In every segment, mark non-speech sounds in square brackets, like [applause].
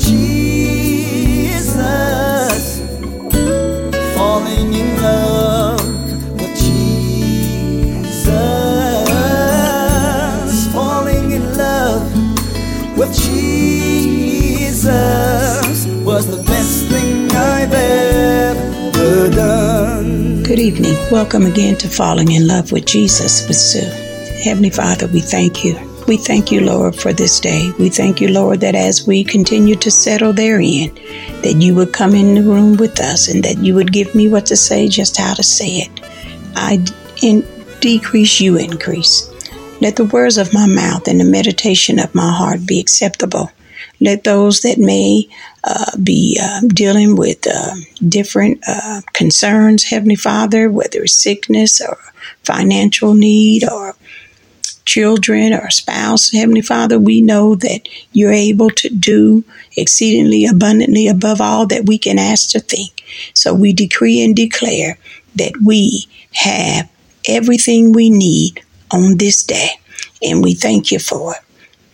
Jesus, falling in love with Jesus, falling in love with Jesus was the best thing I've ever done. Good evening. Welcome again to Falling in Love with Jesus with Sue. Heavenly Father, we thank you. We thank you, Lord, for this day. We thank you, Lord, that as we continue to settle therein, that you would come in the room with us and that you would give me what to say, just how to say it. I in, decrease, you increase. Let the words of my mouth and the meditation of my heart be acceptable. Let those that may uh, be uh, dealing with uh, different uh, concerns, Heavenly Father, whether it's sickness or financial need or children or spouse, Heavenly Father, we know that you're able to do exceedingly abundantly above all that we can ask to think. So we decree and declare that we have everything we need on this day, and we thank you for it.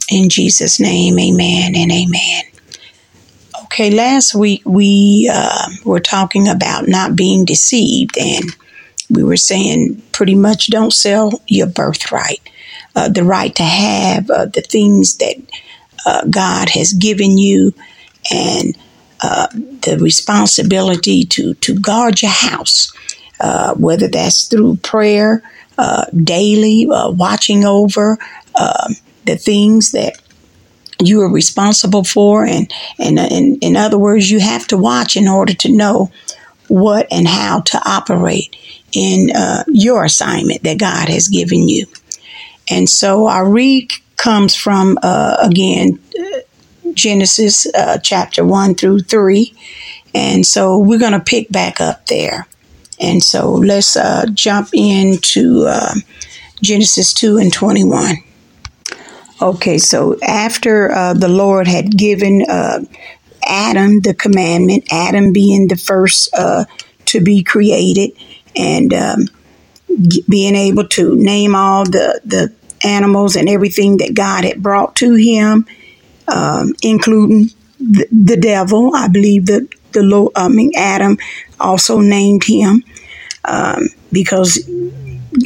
In Jesus' name, amen and amen. Okay, last week we uh, were talking about not being deceived, and we were saying pretty much don't sell your birthright uh, the right to have uh, the things that uh, God has given you and uh, the responsibility to, to guard your house, uh, whether that's through prayer, daily, watching over um, the things that you are responsible for. And, and in other words, you have to watch in order to know what and how to operate in uh, your assignment that God has given you. And so our read comes from, uh, again, Genesis uh, chapter 1 through 3. And so we're going to pick back up there. And so let's uh, jump into uh, Genesis 2 and 21. Okay, so after uh, the Lord had given Adam the commandment, Adam being the first to be created, and um, being able to name all the, the animals and everything that God had brought to him, um, including the, the, devil. I believe that the Lord, I mean Adam, also named him um, because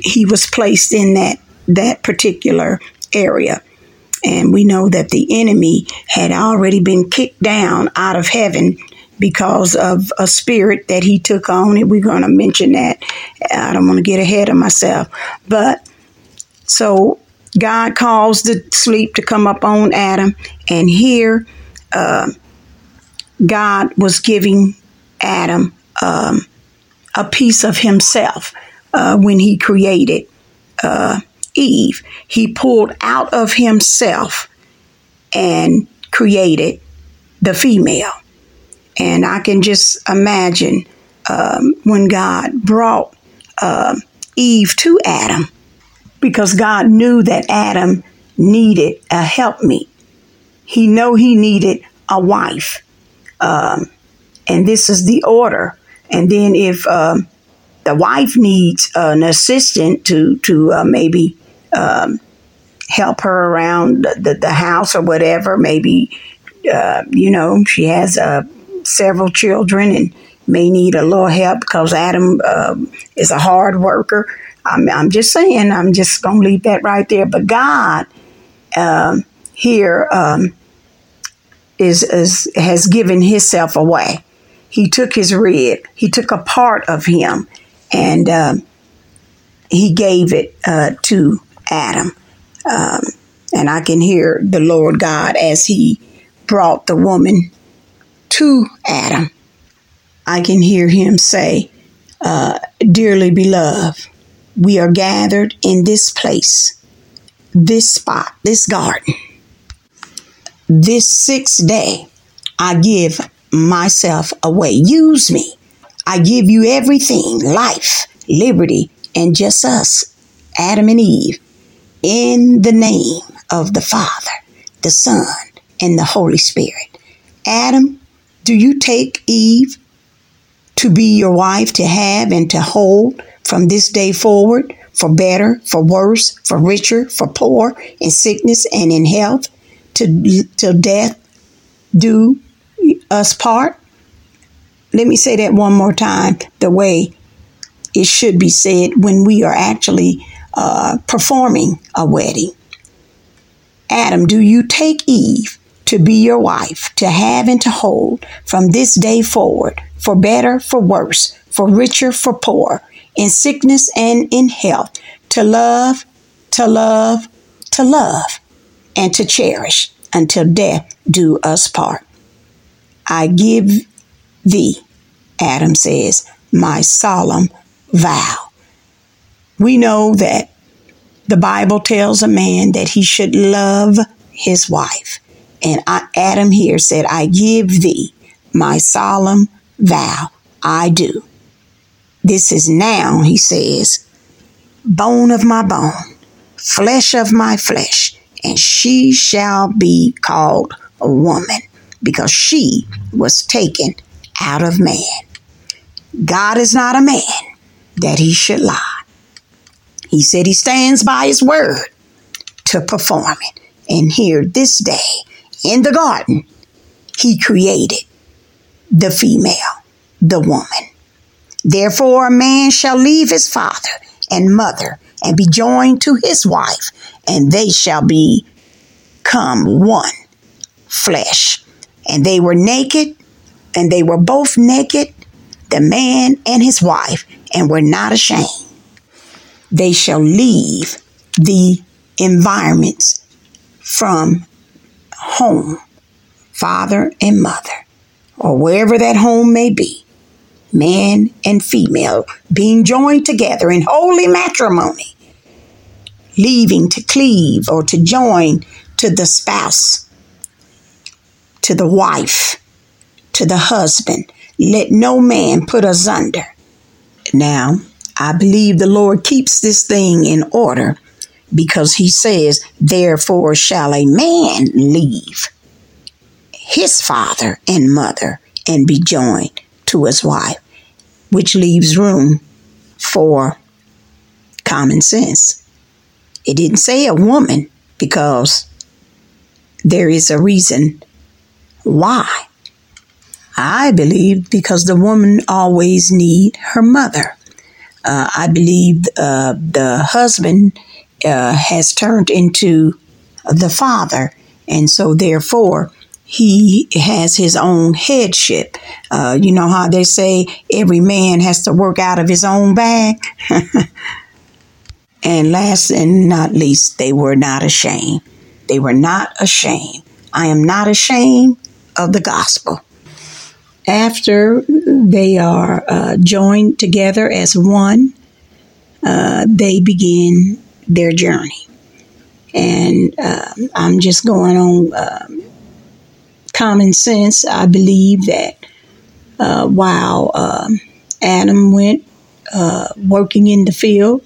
he was placed in that that particular area. And we know that the enemy had already been kicked down out of heaven because of a spirit that he took on. And we're going to mention that. I don't want to get ahead of myself. But so God caused the sleep to come up on Adam, and here uh, God was giving Adam um, a piece of himself uh, when he created uh, Eve. He pulled out of himself and created the female. And I can just imagine um, when God brought uh, Eve to Adam, because God knew that Adam needed a helpmeet. He know he needed a wife, um, and this is the order. And then if um, the wife needs an assistant to to uh, maybe um, help her around the, the, house or whatever, maybe uh, you know she has uh, several children and may need a little help because Adam um, is a hard worker. I'm, I'm, just saying, I'm just going to leave that right there. But God um, here um, is, is, has given Himself away. He took His rib, He took a part of Him, and um, He gave it uh, to Adam. Um, and I can hear the Lord God as He brought the woman to Adam I can hear him say, uh, Dearly beloved, we are gathered in this place, this spot, this garden. This sixth day, I give myself away. Use me. I give you everything life, liberty, and just us, Adam and Eve, in the name of the Father, the Son, and the Holy Spirit. Adam, do you take Eve to be your wife, to have and to hold from this day forward, for better, for worse, for richer, for poor, in sickness and in health, to till death do us part. Let me say that one more time the way it should be said when we are actually uh, performing a wedding. Adam, do you take Eve to be your wife, to have and to hold from this day forward, for better, for worse, for richer, for poor, in sickness and in health, to love, to love, to love, and to cherish until death do us part. I give thee, Adam says, my solemn vow. We know that the Bible tells a man that he should love his wife. And I, Adam here said, I give thee my solemn vow. I do. This is now, he says, bone of my bone, flesh of my flesh, and she shall be called a woman because she was taken out of man. God is not a man that he should lie. He said he stands by his word to perform it. And here, this day, in the garden, he created the female, the woman. Therefore, a man shall leave his father and mother and be joined to his wife, and they shall become one flesh. And they were naked, and they were both naked, the man and his wife, and were not ashamed. They shall leave the environments from home, father and mother, or wherever that home may be, man and female being joined together in holy matrimony, leaving to cleave or to join to the spouse, to the wife, to the husband. Let no man put us under. Now, I believe the Lord keeps this thing in order because he says, Therefore shall a man leave his father and mother and be joined to his wife, which leaves room for common sense. It didn't say a woman because there is a reason why. I believe because the woman always need her mother. Uh, I believe uh, the husband uh, has turned into the father, and so therefore he has his own headship. Uh, you know how they say every man has to work out of his own bag? [laughs] and last and not least, they were not ashamed. They were not ashamed. I am not ashamed of the gospel. After they are uh, joined together as one, uh, they begin their journey. And uh, I'm just going on um, common sense, I believe that uh, while um, Adam went uh, working in the field,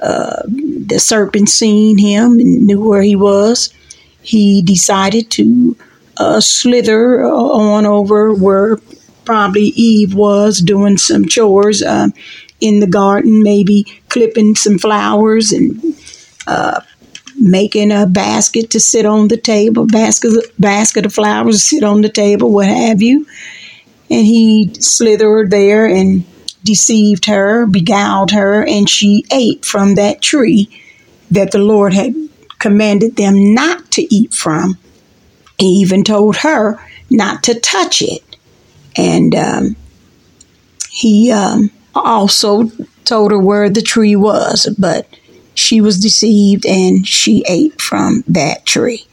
uh, the serpent seen him and knew where he was. He decided to uh, slither on over where probably Eve was doing some chores uh, in the garden, maybe clipping some flowers and uh, making a basket to sit on the table, basket basket of flowers to sit on the table, what have you. And he slithered there and deceived her, beguiled her, and she ate from that tree that the Lord had commanded them not to eat from. He even told her not to touch it. And um, he um, also told her where the tree was, but she was deceived and she ate from that tree.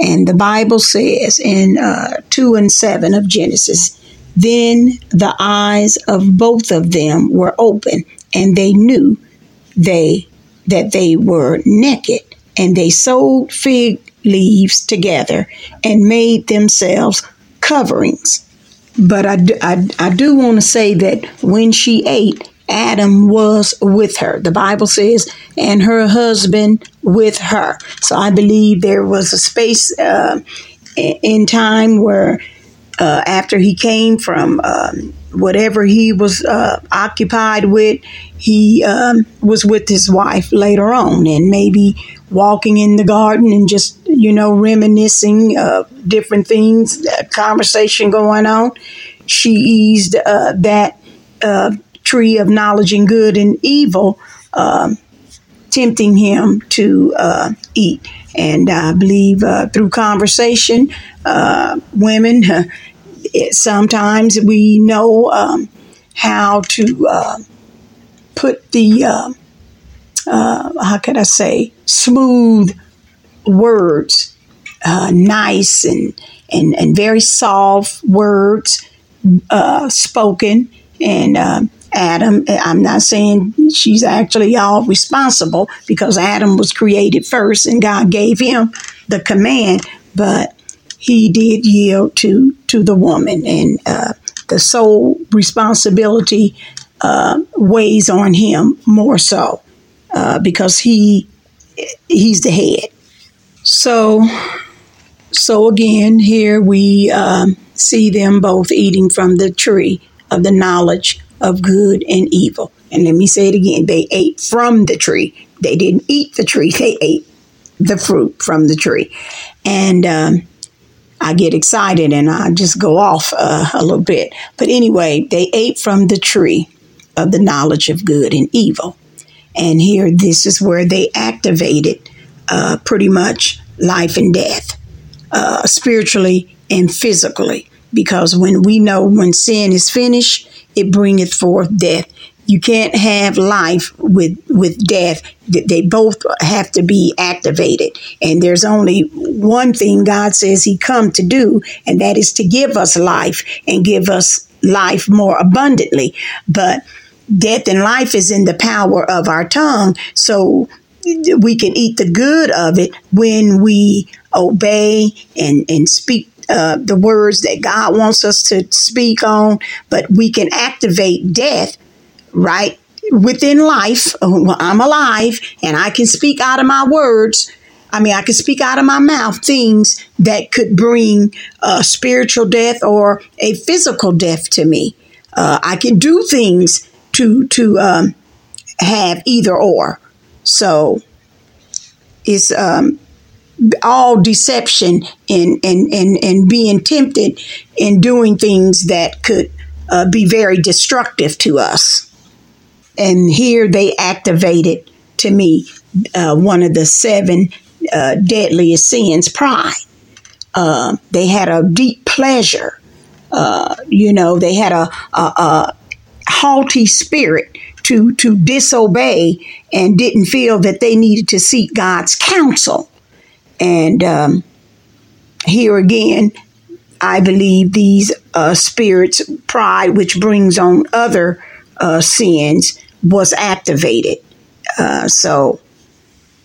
And the Bible says in uh, 2 and 7 of Genesis, then the eyes of both of them were open, and they knew they that they were naked, and they sewed fig leaves together and made themselves coverings. But I do, I, I do want to say that when she ate, Adam was with her. The Bible says, and her husband with her. So I believe there was a space uh, in time where, uh, after he came from um, whatever he was uh, occupied with, he um, was with his wife later on, and maybe walking in the garden and just you know reminiscing of different things, conversation going on. She eased uh, that uh, tree of knowledge and good and evil, um, tempting him to uh, eat. And I believe uh, through conversation, uh, women [laughs] sometimes we know um, how to uh, put the uh, uh, how can I say smooth words, uh, nice and, and and very soft words uh, spoken. And um, Adam, I'm not saying she's actually all responsible because Adam was created first and God gave him the command, but he did yield to to the woman, and uh, the sole responsibility uh, weighs on him more so uh, because he he's the head. So, so again, here we um, see them both eating from the tree of the knowledge of good and evil. And let me say it again: they ate from the tree. They didn't eat the tree; they ate the fruit from the tree, and. Um, I get excited and I just go off uh, a little bit. But anyway, they ate from the tree of the knowledge of good and evil. And here, this is where they activated uh, pretty much life and death, uh, spiritually and physically. Because when we know when sin is finished, it bringeth forth death. You can't have life with with death. They both have to be activated. And there's only one thing god says he come to do and that is to give us life and give us life more abundantly. But death and life is in the power of our tongue so we can eat the good of it when we obey and and speak uh, the words that God wants us to speak on, but we can activate death right within life. I'm alive and I can speak out of my words. I mean, I can speak out of my mouth things that could bring a spiritual death or a physical death to me. Uh, I can do things to to um, have either or. So it's um, all deception and, and, and, and being tempted in doing things that could uh, be very destructive to us and here they activated to me uh, one of the seven uh, deadliest sins pride. Uh, they had a deep pleasure. Uh, you know, they had a, a, a, haughty spirit to, to disobey and didn't feel that they needed to seek God's counsel. And um, here again, I believe these uh, spirits, pride, which brings on other uh, sins, was activated. Uh, so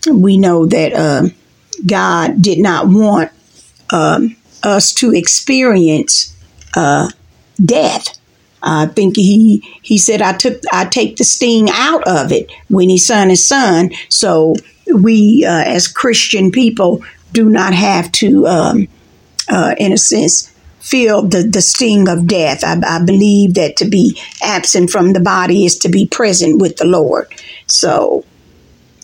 we know that uh, God did not want um, us to experience uh, death. I think he he said I took I take the sting out of it when he son his son. So we uh, as Christian people do not have to, um, uh, in a sense, feel the, the sting of death. I, I believe that to be absent from the body is to be present with the Lord. So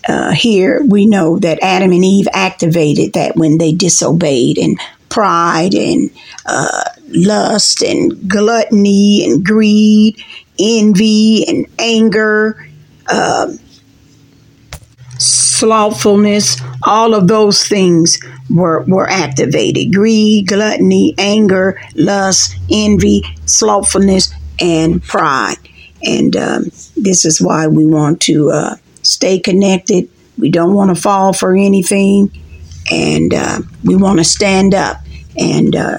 uh, here we know that Adam and Eve activated that when they disobeyed and pride and uh, lust and gluttony and greed, envy and anger, uh, slothfulness, all of those things were, were activated greed, gluttony, anger, lust, envy, slothfulness, and pride. And um, this is why we want to uh, stay connected. We don't want to fall for anything. And uh, we want to stand up and uh,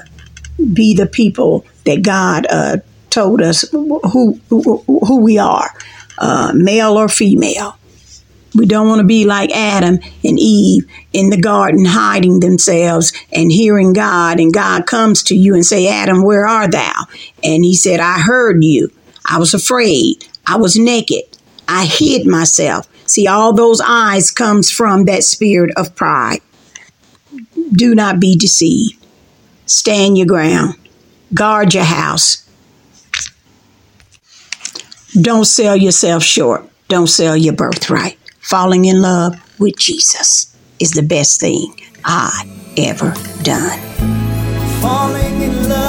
be the people that God uh, told us who, who, who we are, uh, male or female. We don't want to be like Adam and Eve in the garden hiding themselves and hearing God and God comes to you and say, "Adam, where are thou?" And he said, "I heard you. I was afraid. I was naked. I hid myself." See, all those eyes comes from that spirit of pride. Do not be deceived. Stand your ground. Guard your house. Don't sell yourself short. Don't sell your birthright. Falling in love with Jesus is the best thing I ever done. Falling in love